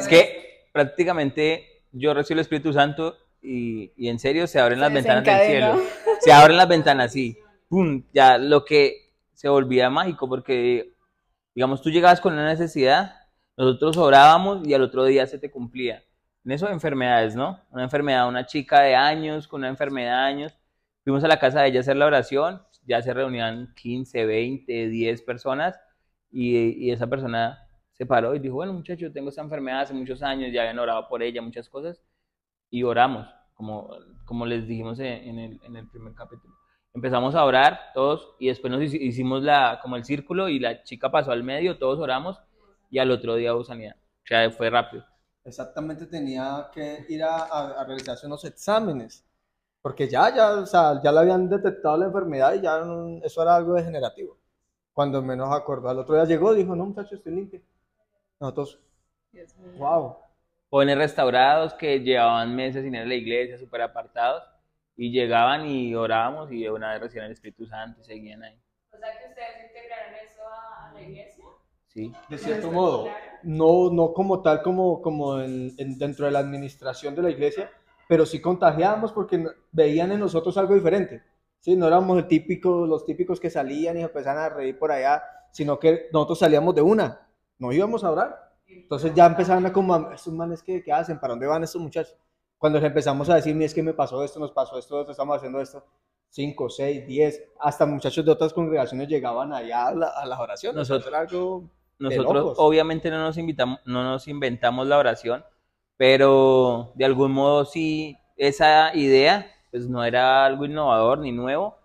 Es que prácticamente yo recibo el Espíritu Santo y, y en serio se abren Se las ventanas del cielo. Se abren las ventanas, sí. ¡Pum! Ya lo que se volvía mágico porque, digamos, tú llegabas con una necesidad, nosotros orábamos y al otro día se te cumplía. En eso enfermedades, ¿no? Una enfermedad, una chica de años, con una enfermedad de años. Fuimos a la casa de ella a hacer la oración, ya se reunían 15, 20, 10 personas y, y esa persona se paró y dijo, bueno muchachos, tengo esta enfermedad hace muchos años, ya habían orado por ella, muchas cosas, y oramos, como, como les dijimos en, el, en el primer capítulo. Empezamos a orar todos y después nos hici- hicimos la, como el círculo y la chica pasó al medio, todos oramos y al otro día hubo sanidad. O sea, fue rápido. Exactamente tenía que ir a, a- a realizarse unos exámenes, porque ya, ya, o sea, ya le habían detectado la enfermedad y ya no- eso era algo degenerativo. Cuando menos acordó, al otro día llegó, dijo, no muchachos, estoy limpio. Nosotros, wow. Jóvenes restaurados que llevaban meses sin ir a la iglesia, súper apartados, y llegaban y orábamos y de una vez recibían el Espíritu Santo y seguían ahí. O sea que ustedes integraron eso a, la iglesia. Sí. De cierto modo, no, no como tal, como, como en- en- dentro de la administración de la iglesia, pero sí contagiábamos porque veían en nosotros algo diferente. ¿sí? No éramos el típico, los típicos que salían y empezaban a reír por allá, sino que nosotros salíamos de una, no íbamos a orar. Entonces ya empezaban a como, estos manes que, ¿qué hacen? ¿Para dónde van estos muchachos? Cuando les empezamos a decir, "Mira, es que me pasó esto, nos pasó esto, esto, estamos haciendo esto, 5, 6, 10, hasta muchachos de otras congregaciones llegaban allá a, la- a las oraciones. Nosotros- Era algo Nosotros obviamente no nos, invitamos, no nos inventamos la oración, pero de algún modo sí, esa idea, pues no era algo innovador ni nuevo,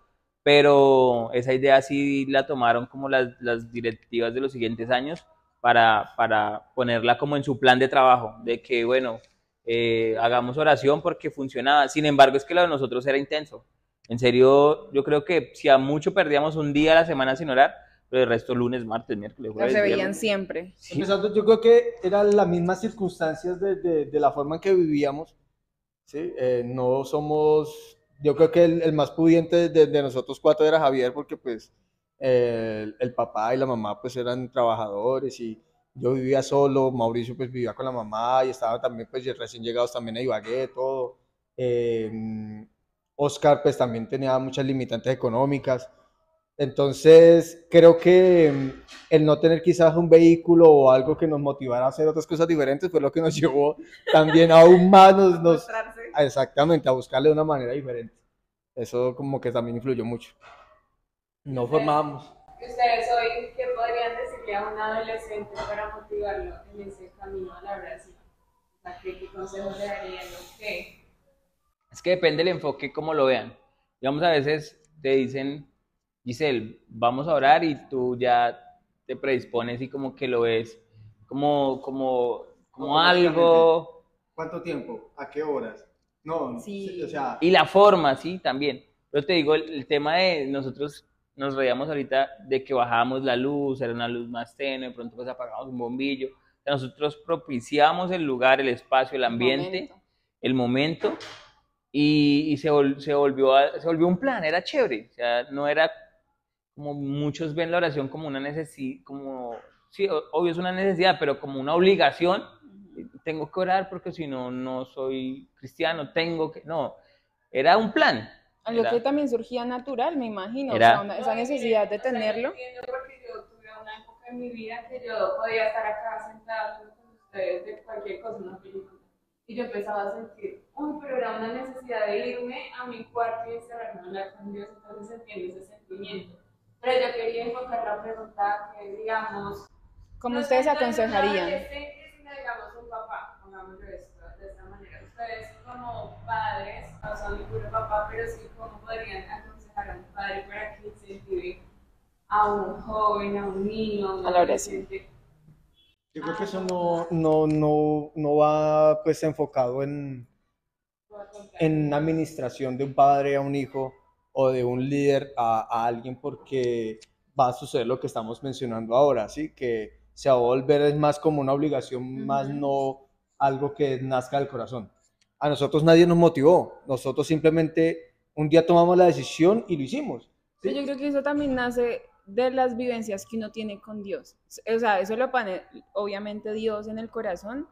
pero esa idea sí la tomaron como las, las directivas de los siguientes años para, para ponerla como en su plan de trabajo, de que, bueno, eh, hagamos oración porque funcionaba. Sin embargo, es que lo de nosotros era intenso. En serio, yo creo que si a mucho perdíamos un día a la semana sin orar, pero el resto lunes, martes, miércoles, jueves, se veían viernes. siempre. Sí. Empezando, yo creo que eran las mismas circunstancias de, de- de la forma en que vivíamos. ¿sí? Eh, no somos, yo creo que el, el más pudiente de, de nosotros cuatro era Javier, porque pues eh, el, el papá y la mamá pues eran trabajadores y yo vivía solo, Mauricio pues vivía con la mamá y estaban también pues recién llegados también a Ibagué, todo. Eh, Oscar pues también tenía muchas limitantes económicas. Entonces, creo que mm, el no tener quizás un vehículo o algo que nos motivara a hacer otras cosas diferentes fue lo que nos llevó también aún más, nos, nos- a- exactamente, a buscarle de una manera diferente. Eso como que también influyó mucho. No formábamos. Ustedes hoy, ¿qué podrían decirle a un adolescente para motivarlo en ese camino a la oración? ¿qué, qué consejos le darían? ¿O qué? Es que depende del enfoque, cómo lo vean. Digamos, a veces te dicen, Giselle, vamos a orar y tú ya te predispones y como que lo ves como, como, como algo. ¿Cuánto tiempo? ¿A qué horas? No, Sí. o sea, Y la forma, sí, también. Pero te digo, el, el tema de nosotros nos reíamos ahorita de que bajábamos la luz, era una luz más tenue, de pronto pues apagamos un bombillo. O sea, nosotros propiciamos el lugar, el espacio, el ambiente. Momento. el momento y, y se, vol- se, volvió a- se volvió un plan, era chévere, o sea, no era como muchos ven la oración como una necesidad, como, sí, obvio es una necesidad, pero como una obligación, tengo que orar porque si no, no soy cristiano, tengo que, no, era un plan. Algo Era- que también surgía natural, me imagino. o Era- sea, una- esa necesidad de O sea, yo tenerlo. porque yo tuve una época en mi vida que yo podía estar acá sentada con ustedes de cualquier cosa, una película. Y yo empezaba a sentir, uy, pero era una necesidad de irme a mi cuarto y encerrarme a hablar con Dios, entonces entiendo ese sentimiento. Pero yo quería enfocar la pregunta que, digamos, ¿Cómo ustedes aconsejarían? digamos, un papá, pongámoslo de esta manera. Ustedes como padres, no son ningún papá, pero sí cómo podrían aconsejar a un padre para que incentive a un joven, a un niño, a un A la oración. adolescente. yo creo que eso no, no, no, no va pues enfocado en, en administración de un padre a un hijo o de un líder a, a alguien porque va a suceder lo que estamos mencionando ahora, ¿sí? Que se va a volver es más como una obligación, más no algo que nazca del corazón. A nosotros nadie nos motivó, nosotros simplemente un día tomamos la decisión y lo hicimos. Sí, Yo creo que eso también nace de las vivencias que uno tiene con Dios. O sea, eso lo pone obviamente Dios en el corazón,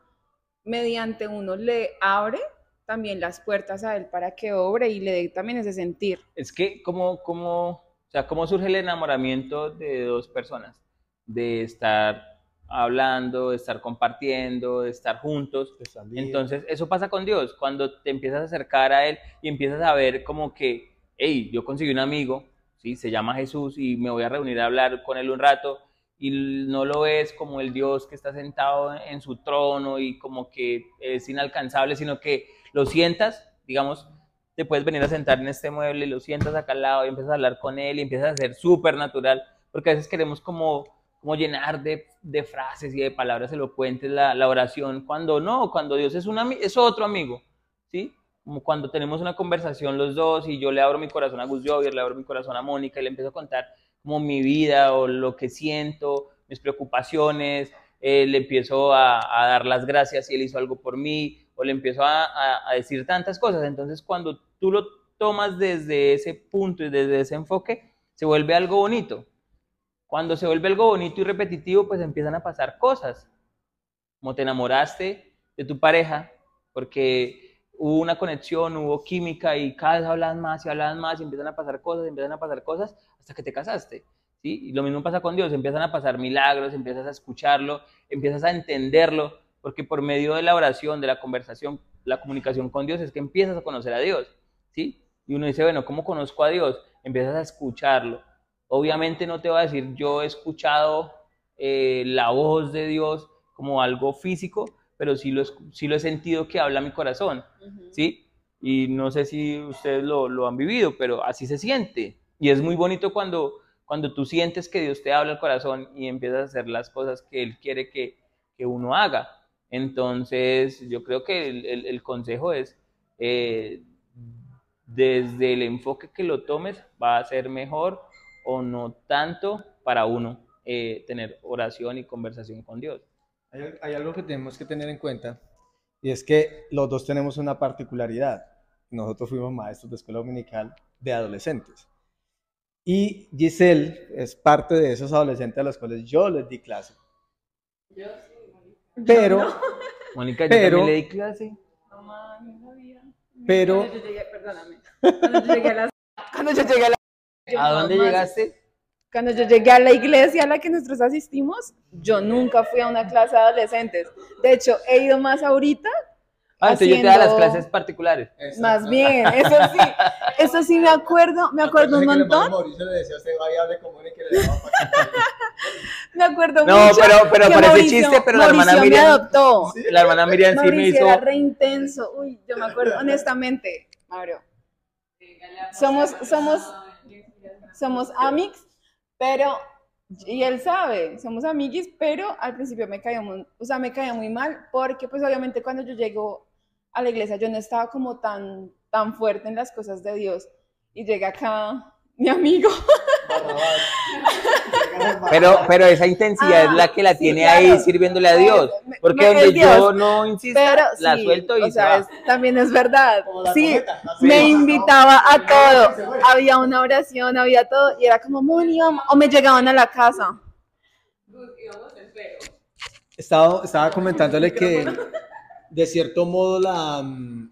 mediante uno le abre también las puertas a él para que obre y le dé también ese sentir. Es que, ¿cómo, cómo, o sea, ¿cómo surge el enamoramiento de dos personas? De estar hablando, de estar compartiendo, de estar juntos. de. Entonces, eso pasa con Dios, cuando te empiezas a acercar a Él y empiezas a ver como que, hey, yo conseguí un amigo, ¿sí? se llama Jesús y me voy a reunir a hablar con Él un rato y no lo ves como el Dios que está sentado en su trono y como que es inalcanzable, sino que lo sientas, digamos, te puedes venir a sentar en este mueble, lo sientas acá al lado y empiezas a hablar con Él y empiezas a ser súper natural, porque a veces queremos como, como llenar de, de frases y de palabras elocuentes la, la oración, cuando no, cuando Dios es, un es otro amigo, ¿sí? Como cuando tenemos una conversación los dos y yo le abro mi corazón a Gus Jovier, le abro mi corazón a Mónica y le empiezo a contar como mi vida o lo que siento, mis preocupaciones, eh, le empiezo a, dar las gracias si él hizo algo por mí, o le empiezo a- a decir tantas cosas. Entonces, cuando tú lo tomas desde ese punto y desde ese enfoque, se vuelve algo bonito. Cuando se vuelve algo bonito y repetitivo, pues empiezan a pasar cosas. Como te enamoraste de tu pareja, porque hubo una conexión, hubo química y cada vez hablan más y hablan más y empiezan a pasar cosas, empiezan a pasar cosas hasta que te casaste. ¿sí? Y lo mismo pasa con Dios, empiezan a pasar milagros, empiezas a escucharlo, empiezas a entenderlo, porque por medio de la oración, de la conversación, la comunicación con Dios es que empiezas a conocer a Dios. ¿sí? Y uno dice, bueno, ¿cómo conozco a Dios? Empiezas a escucharlo. Obviamente no te va a decir, yo he escuchado eh, la voz de Dios como algo físico, pero sí lo, sí lo he sentido que habla mi corazón. ¿sí? Y no sé si ustedes lo, lo han vivido, pero así se siente. Y es muy bonito cuando, cuando tú sientes que Dios te habla al corazón y empiezas a hacer las cosas que Él quiere que, que uno haga. Entonces, yo creo que el, el- el consejo es, eh, desde el enfoque que lo tomes, va a ser mejor o no tanto para uno eh, tener oración y conversación con Dios. Hay, hay algo que tenemos que tener en cuenta y es que los dos tenemos una particularidad. Nosotros fuimos maestros de escuela dominical de adolescentes. Y Giselle es parte de esos adolescentes a los cuales yo les di clase. Yo sí, Mónica. Pero, Mónica, yo Pero- también le di clase. Mamá, no sabía. pero, Cuando yo llegué, perdóname. Cuando yo llegué a la, cuando yo llegué a la ¿A dónde llegaste? Cuando yo llegué a la iglesia a la que nosotros asistimos, yo nunca fui a una clase de adolescentes. De hecho, he ido más ahorita, Ah, entonces yo te da las haciendo- clases particulares. más bien, eso sí, eso sí me acuerdo, me acuerdo un montón, me acuerdo No, mucho pero- pero que parece chiste, pero la hermana Mauricio me Miriam- adoptó. La hermana Miriam sí me hizo. era re intenso, uy, yo me acuerdo, honestamente, Mauro, Somos- somos- no. Somos amigos, pero, y él sabe, somos amiguis, pero al principio me caía muy, o sea, me caía muy mal, porque pues obviamente cuando yo llego a la iglesia yo no estaba como tan, tan fuerte en las cosas de Dios, y llega acá mi amigo, Pero, pero esa intensidad Ah, es la que la sí, tiene claro. ahí sirviéndole a Dios. Porque me- donde Dios. yo no insisto, pero la sí, suelto y o sea, es- también es verdad, sí, cometa, me invitaba a todo, había una oración, había todo, y era como, Moni, vamos", o me llegaban a la casa. Estaba, estaba comentándole que de cierto modo la, mm,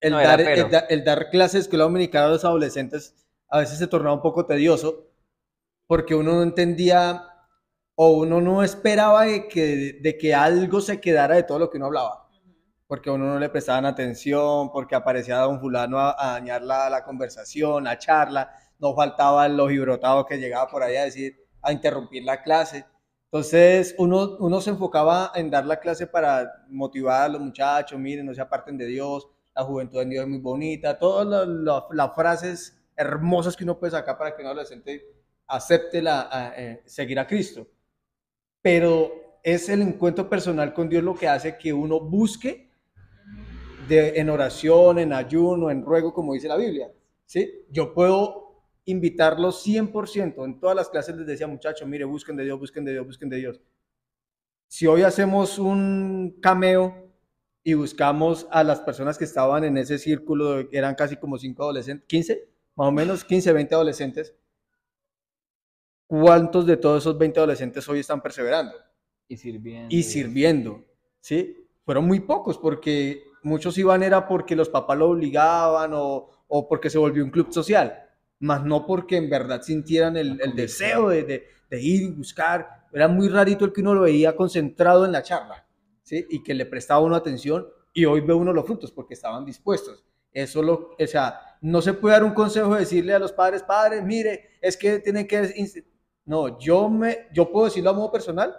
el, No, dar, el, el dar clases de escuela dominical a los adolescentes a veces se tornaba un poco tedioso porque uno no entendía o uno no esperaba de que, de que algo se quedara de todo lo que uno hablaba. Porque a uno no le prestaban atención, porque aparecía don fulano a, a dañar la, la conversación, a charla, no faltaba el ojibrotado que llegaba por ahí a decir, a interrumpir la clase. Entonces, uno, uno se enfocaba en dar la clase para motivar a los muchachos, miren, no se aparten de Dios, la juventud en Dios es muy bonita, todas la- la- las frases hermosas que uno puede sacar para que un adolescente acepte la, eh, seguir a Cristo. Pero es el encuentro personal con Dios lo que hace que uno busque de, en oración, en ayuno, en ruego, como dice la Biblia. ¿sí? Yo puedo invitarlos 100%. En todas las clases les decía, muchachos, mire, busquen de Dios, busquen de Dios, busquen de Dios. Si hoy hacemos un cameo y buscamos a las personas que estaban en ese círculo, eran casi como 5 adolescentes, 15, más o menos 15, 20 adolescentes, ¿cuántos de todos esos 20 adolescentes hoy están perseverando? Y sirviendo. y sirviendo, ¿sí? fueron muy pocos, porque muchos iban era porque los papás lo obligaban o, o porque se volvió un club social, más no porque en verdad sintieran el, el deseo de, de, de ir y buscar. Era muy rarito el que uno lo veía concentrado en la charla, ¿sí? Y que le prestaba uno atención y hoy ve uno los frutos porque estaban dispuestos. Eso lo, o sea, no se puede dar un consejo de decirle a los padres, padres, mire, es que tienen que... inst-". No, yo, me, yo puedo decirlo a modo personal,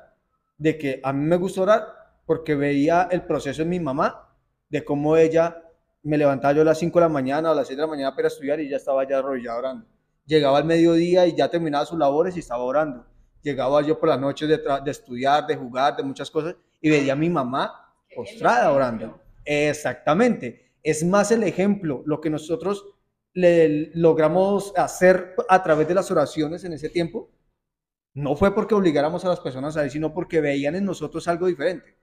de que a mí me gusta orar porque veía el proceso en mi mamá, de cómo ella me levantaba yo a las 5 de la mañana o a las 6 de la mañana para estudiar y ya estaba ya arrollada orando. Llegaba al mediodía y ya terminaba sus labores y estaba orando. Llegaba yo por las noches de, de estudiar, de jugar, de muchas cosas y veía a mi mamá postrada orando. Exactamente. Es más el ejemplo, lo que nosotros le logramos hacer a través de las oraciones en ese tiempo, no fue porque obligáramos a las personas a ir, sino porque veían en nosotros algo diferente.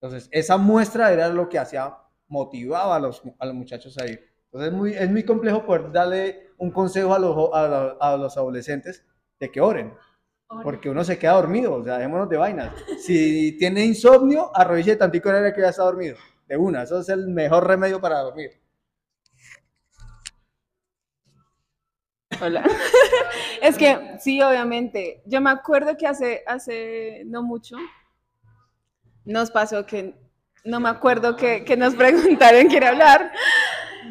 Entonces, esa muestra era lo que hacía, motivaba a los, a los muchachos a ir. Entonces, es muy, es muy complejo poder darle un consejo a los, a, la- a los adolescentes de que oren, porque uno se queda dormido, o sea, dejémonos de vainas. Si tiene insomnio, arrodille tantico en el que ya está dormido, de una, eso es el mejor remedio para dormir. Hola. es que sí, obviamente. Yo me acuerdo que hace, hace no mucho nos pasó que no me acuerdo que, que nos preguntaron quiere hablar.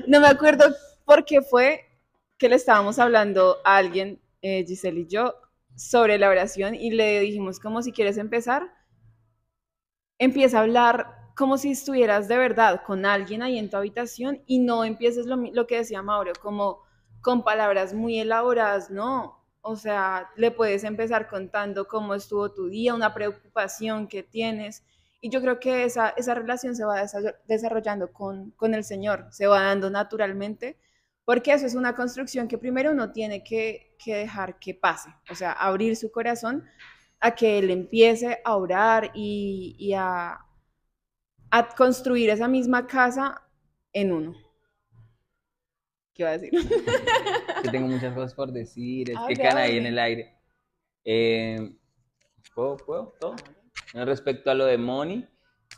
No me acuerdo por qué fue que le estábamos hablando a alguien, eh, Giselle y yo, sobre la oración y le dijimos como si quieres empezar, empieza a hablar como si estuvieras de verdad con alguien ahí en tu habitación y no empieces lo, lo que decía Mauro, como con palabras muy elaboradas, no. O sea, le puedes empezar contando cómo estuvo tu día, una preocupación que tienes. Y yo creo que esa, esa relación se va desa- desarrollando con, con el Señor, se va dando naturalmente, porque eso es una construcción que primero uno tiene que, que dejar que pase, o sea, abrir su corazón a que Él empiece a orar y, y a, a construir esa misma casa en uno. ¿Qué iba a decir? que tengo muchas cosas por decir, es que Hable, quedan ahí en el aire. Eh, ¿Puedo? ¿Puedo? ¿Todo? Respecto a lo de Moni,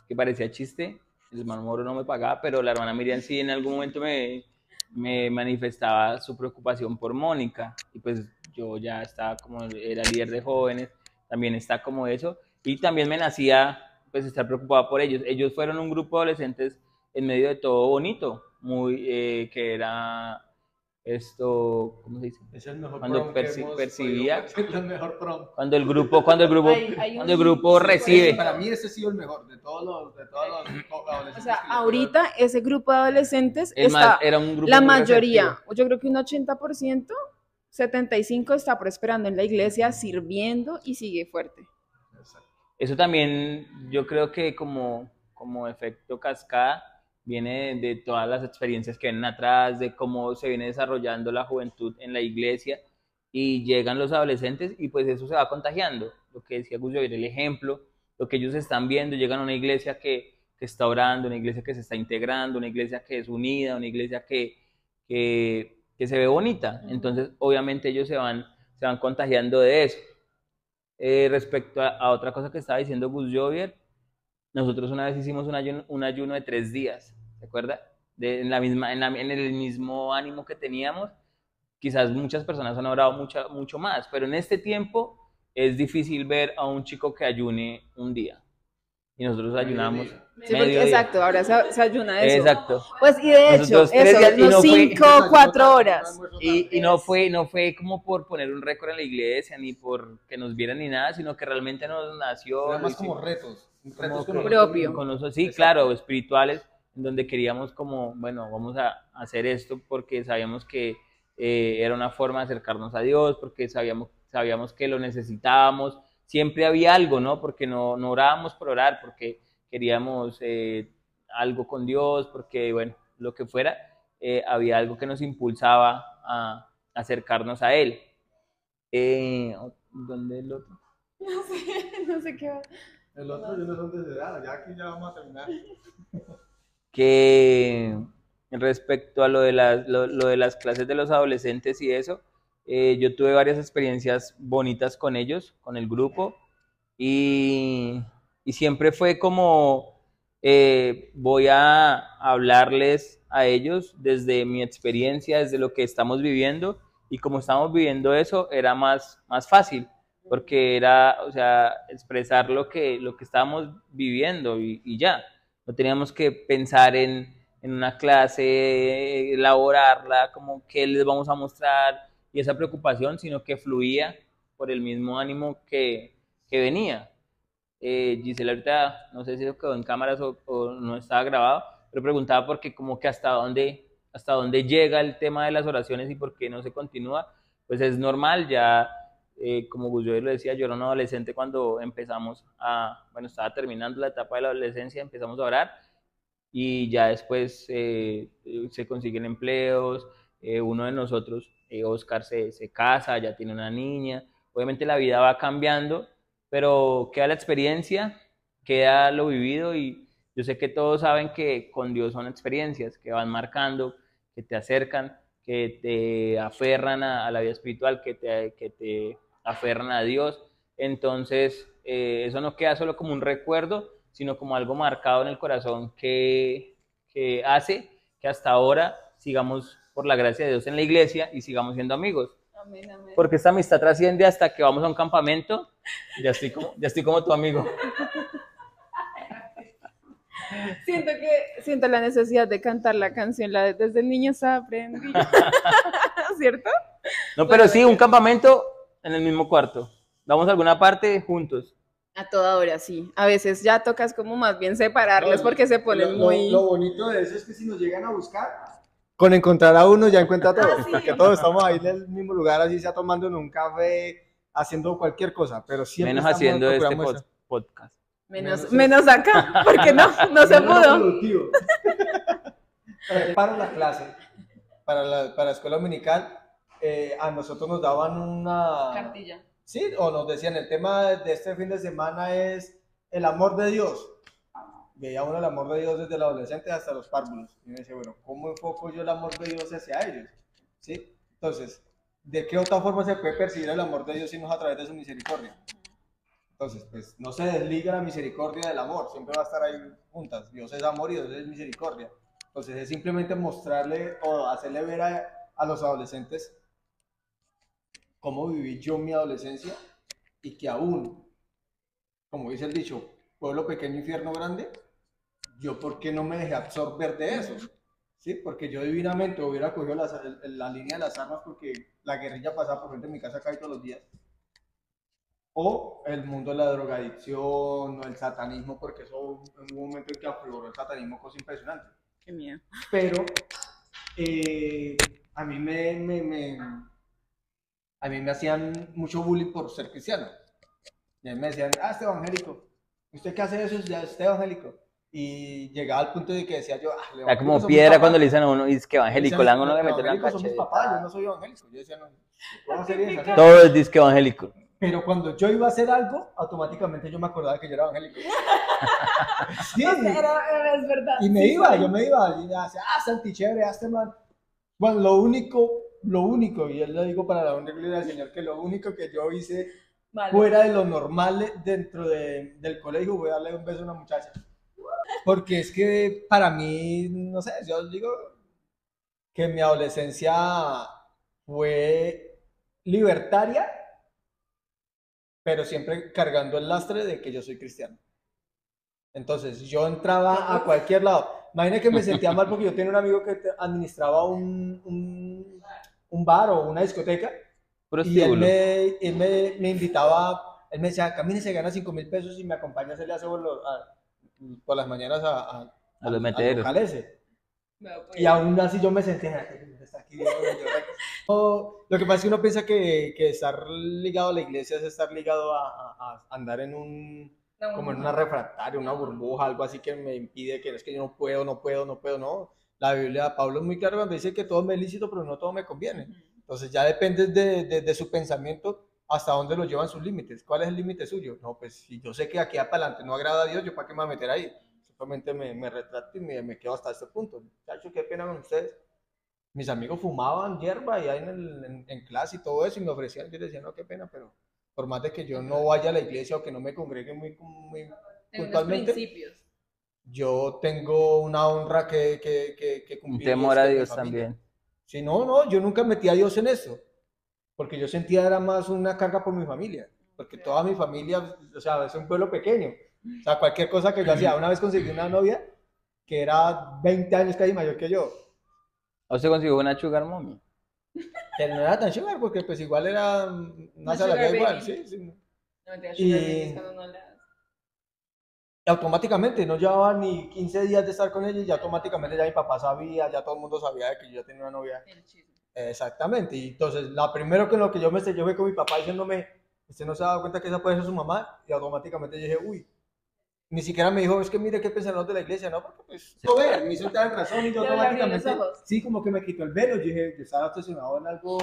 que parecía chiste, el hermano Moro no me pagaba, pero la hermana Miriam sí en algún momento me, me manifestaba su preocupación por Mónica. Y pues yo ya estaba como, era líder de jóvenes, también está como eso. Y también me nacía pues estar preocupado por ellos. Ellos fueron un grupo de adolescentes en medio de todo bonito, muy, eh, que era esto, ¿cómo se dice? Es el mejor Cuando perci- hemos percibía- podido- es el mejor. Cuando el grupo, cuando el grupo, Hay- hay un- cuando el grupo recibe. Para mí ese ha sido el mejor de todos los, de todos los O adolescentes. sea, que yo ahorita ese grupo de adolescentes Es está, más, era un grupo la mayoría, receptivo. yo creo que un 80%, 75% está prosperando en la iglesia, sirviendo y sigue fuerte. Eso también, yo creo que como, como efecto cascada, viene de, de todas las experiencias que vienen atrás, de cómo se viene desarrollando la juventud en la iglesia y llegan los adolescentes y pues eso se va contagiando. Lo que decía Gus el ejemplo, lo que ellos están viendo, llegan a una iglesia que, que está orando, una iglesia que se está integrando, una iglesia que es unida, una iglesia que, que, que se ve bonita. Entonces, obviamente ellos se van, se van contagiando de eso. Eh, respecto a, a otra cosa que estaba diciendo Gus Jovier, nosotros una vez hicimos un ayuno, un ayuno de tres días, ¿se acuerda? De, en, la misma, en, la- en el mismo ánimo que teníamos, quizás muchas personas han orado mucha, mucho más, pero en este tiempo es difícil ver a un chico que ayune un día. Y nosotros ayunamos Sí, porque- exacto, ahora se, se ayuna eso. Exacto. Pues y de hecho, eso, días y unos no fue- 5 o 4 horas. Y, y no fue no fue como por poner un récord en la iglesia, ni por que nos vieran ni nada, sino que realmente nos nació. Era lo más como retos. como retos con Propio. con nosotros, sí, Exacto. claro, espirituales, en donde queríamos como, bueno, vamos a hacer esto porque sabíamos que eh, era una forma de acercarnos a Dios, porque sabíamos, sabíamos que lo necesitábamos, siempre había algo, ¿no? Porque no, no orábamos por orar, porque queríamos eh, algo con Dios, porque, bueno, lo que fuera, eh, había algo que nos impulsaba a acercarnos a Él. Eh, ¿Dónde es el otro? No sé, no sé qué va. El otro yo no sé dónde se da, ya aquí ya vamos a terminar. que respecto a lo de, las, lo, lo de las clases de los adolescentes y eso, eh, yo tuve varias experiencias bonitas con ellos, con el grupo, y, y siempre fue como eh, voy a hablarles a ellos desde mi experiencia, desde lo que estamos viviendo y como estamos viviendo eso era más, más fácil porque era, o sea, expresar lo que, lo que estábamos viviendo y, y ya. No teníamos que pensar en, en una clase, elaborarla, como qué les vamos a mostrar y esa preocupación, sino que fluía por el mismo ánimo que, que venía. Eh, Gisela ahorita, no sé si lo quedó en cámaras o, no estaba grabado, pero preguntaba porque como que hasta dónde, hasta dónde llega el tema de las oraciones y por qué no se continúa. Pues es normal, ya eh, como Guzmán lo decía, yo era un adolescente cuando empezamos a, bueno, estaba terminando la etapa de la adolescencia, empezamos a orar y ya después eh, se consiguen empleos, uno de nosotros, Oscar, se, se casa, ya tiene una niña, obviamente la vida va cambiando, pero queda la experiencia, queda lo vivido y yo sé que todos saben que con Dios son experiencias que van marcando, que te acercan, que te aferran a, la vida espiritual, que te, que te aferran a Dios. Entonces, eh, eso no queda solo como un recuerdo, sino como algo marcado en el corazón que, que hace que hasta ahora sigamos, por la gracia de Dios, en la iglesia y sigamos siendo amigos. Amén, amén. Porque esta amistad trasciende hasta que vamos a un campamento. Ya estoy como, ya estoy como tu amigo. Siento que siento la necesidad de cantar la canción, la de desde niños aprendí. ¿Cierto? No, pero sí, un campamento en el mismo cuarto. Vamos a alguna parte juntos. A toda hora, sí. A veces ya tocas como más bien separarlos porque se ponen Lo- lo- muy... Lo, bonito de eso es que si nos llegan a buscar, con encontrar a uno ya encuentra a todos. Ah, sí. Porque todos estamos ahí en el mismo lugar, así sea tomando en un café, haciendo cualquier cosa, pero siempre Menos estamos- haciendo este pod- eso. podcast. Menos, menos- menos acá, porque no, no se pudo. productivo. para la clase, para la, para la escuela dominical, eh, a nosotros nos daban una... Cartilla. Sí, o nos decían, el tema de este fin de semana es el amor de Dios. Veía uno el amor de Dios desde el adolescente hasta los párvulos. Y me decía, bueno, ¿cómo enfoco yo el amor de Dios hacia ellos? ¿Sí? Entonces, ¿de qué otra forma se puede percibir el amor de Dios si no es a través de su misericordia? Entonces, pues no se desliga la misericordia del amor, siempre va a estar ahí juntas. Dios es amor y Dios es misericordia. Entonces, es simplemente mostrarle o hacerle ver a, a los adolescentes cómo viví yo mi adolescencia y que aún, como dice el dicho, pueblo pequeño, infierno grande, yo por qué no me dejé absorber de eso, ¿sí? Porque yo divinamente hubiera cogido las- la línea de las armas porque la guerrilla pasaba por frente de mi casa casi todos los días. O el mundo de la drogadicción, o el satanismo, porque eso en un momento en que afloró el satanismo, cosa impresionante Qué miedo. pero eh, a mí me, me, me- a mí me hacían mucho bullying por ser cristiano. Y a mí me decían, ah, este evangélico, ¿usted qué hace eso? Ya este evangélico. Y llegaba al punto de que decía yo, ah, evangélico como piedra papás". cuando le dicen a uno, y es que Me evangélico, le "Los que meter la son mis papás, yo cacheta. no soy evangélico. Yo decía, no, ¿puedo hacer eso? Todo es disque evangélico. Pero cuando yo iba a hacer algo, automáticamente yo me acordaba que yo era evangélico. sí. Era, es verdad. Y me Sí, iba, soy. yo me iba, y decía, ah, Santi, chévere, a este man. Bueno, lo único, lo único, y él lo digo para la honra y gloria del Señor, que lo único que yo hice Vale. fuera de lo normal dentro de- del colegio fue darle un beso a una muchacha. Porque es que para mí, no sé, yo digo que mi adolescencia fue libertaria, pero siempre cargando el lastre de que yo soy cristiano. Entonces, yo entraba a cualquier lado. Imagina que me sentía mal porque yo tenía un amigo que administraba un, un, un bar o una discoteca y él, me, él me, me invitaba, él me decía, camine, se gana 5 mil pesos y me acompaña a hacerle aseo a- por las mañanas a, a, A los al- al meteros. Veo, pues. Y aún así yo me sentía, "Ay, está aquí viendo, yo re-". No, Lo que pasa es que uno piensa que, que estar ligado a la iglesia es estar ligado a, a- a andar en un, No, como en no. una refractaria, una burbuja, algo así que me impide que es que yo no puedo, no puedo, no puedo, no. La Biblia, Pablo es muy claro cuando dice que todo me es lícito, pero no todo me conviene. Entonces ya depende de, de- de su pensamiento hasta dónde lo llevan sus límites. ¿Cuál es el límite suyo? No, pues si yo sé que aquí para adelante no agrada a Dios, ¿yo para qué me voy a meter ahí? Simplemente me, me retrato y me, me quedo hasta este punto. Chacho, qué pena con ustedes. Mis amigos fumaban hierba y ahí en, el- en- en clase y todo eso y me ofrecían, yo les decía, no, qué pena, pero por más de que yo no vaya a la iglesia o que no me congregue muy, muy puntualmente, principios. yo tengo una honra que, que, que, que Un cumplir. y temor a Dios también. Sí, no, no, yo nunca metí a Dios en eso, porque yo sentía era más una carga por mi familia, porque toda mi familia, o sea, es un pueblo pequeño, o sea, cualquier cosa que yo hacía, una vez conseguí una novia que era 20 años casi mayor que yo, ¿O se consiguió una sugar mommy? que no era tan sugar, porque pues igual era una Una salaria sugar igual, sí, sí. No, Y- no automáticamente, no llevaba ni 15 días de estar con ella y ya automáticamente ya mi papá sabía, ya todo el mundo sabía de que yo ya tenía una novia. el chisme. Exactamente, y entonces, la primero que lo que yo me estrellé fue con mi papá diciéndome, usted no se ha dado cuenta que esa puede ser su mamá, y automáticamente yo dije, uy, ni siquiera me dijo, es que mire qué pensaron los de la iglesia, ¿no? Porque pues, no ver, me hizo entrar en razón y yo automáticamente, sí, como que me quitó el velo, yo dije, yo estaba obsesionado en algo,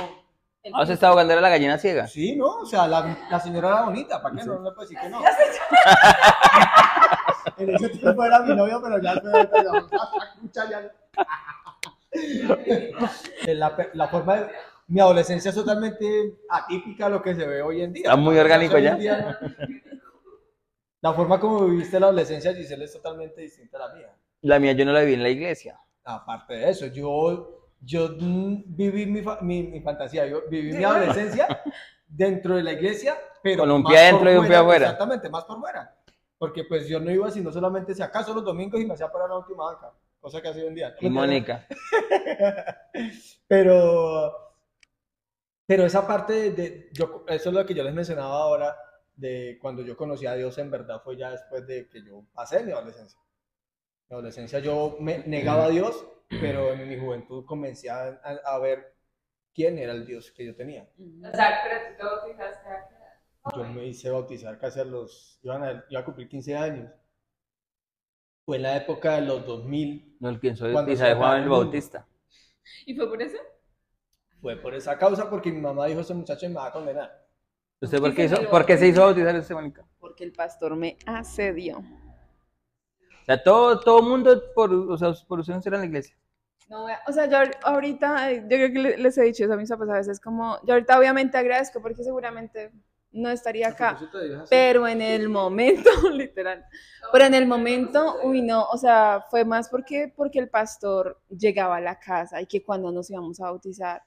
El ¿Ah, se está ahogando era la gallina ciega? sí, ¿no? O sea, la, la señora era bonita, ¿para qué? No, no le puedo decir que no. en ese tiempo era mi novio, pero ya a escuchar ya. Eh, la, la forma de mi adolescencia es totalmente atípica a lo que se ve hoy en día. Está muy orgánico ya. día, La forma como viviste la adolescencia, Giselle, es totalmente distinta a la mía. La mía yo no la vi en la iglesia. Aparte de eso, yo, yo mm, viví mi, mi, mi fantasía, yo viví mi Sí. adolescencia dentro de la iglesia, pero Con un más pie por adentro y un pie afuera. Exactamente, más por fuera. Porque pues yo no iba sino solamente si acaso los domingos y me hacía para la última banca, cosa que ha sido un día. Y Mónica. pero, pero esa parte de, de- yo, eso es lo que yo les mencionaba ahora, de cuando yo conocí a Dios en verdad fue ya después de que yo pasé mi adolescencia. Mi adolescencia yo me negaba a Dios, pero en mi juventud comencé a, a- ver quién era el Dios que yo tenía. O sea, pero tú te bautizaste a qué edad? Yo me hice bautizar casi a los, iban a, iba a cumplir 15 años. Fue en la época de los 2000, No pienso Cuando bautizar se de Juan el el. Bautista. ¿Y fue por eso? fue por esa causa porque mi mamá dijo, ese muchacho me va a condenar. ¿Usted por ¿Y qué, se hizo, por qué se hizo bautizar este Mónica? Porque el pastor me asedió. O sea, todo, todo mundo por, o sea, por usted no será en la iglesia. No, o sea, yo ahor- ahorita, yo creo que le- les he dicho eso a mis papás a veces, como, yo ahorita obviamente agradezco porque seguramente no estaría acá, pero en el momento, literal, pero en el momento, uy, no, o sea, fue más porque, porque el pastor llegaba a la casa y que cuando nos íbamos a bautizar,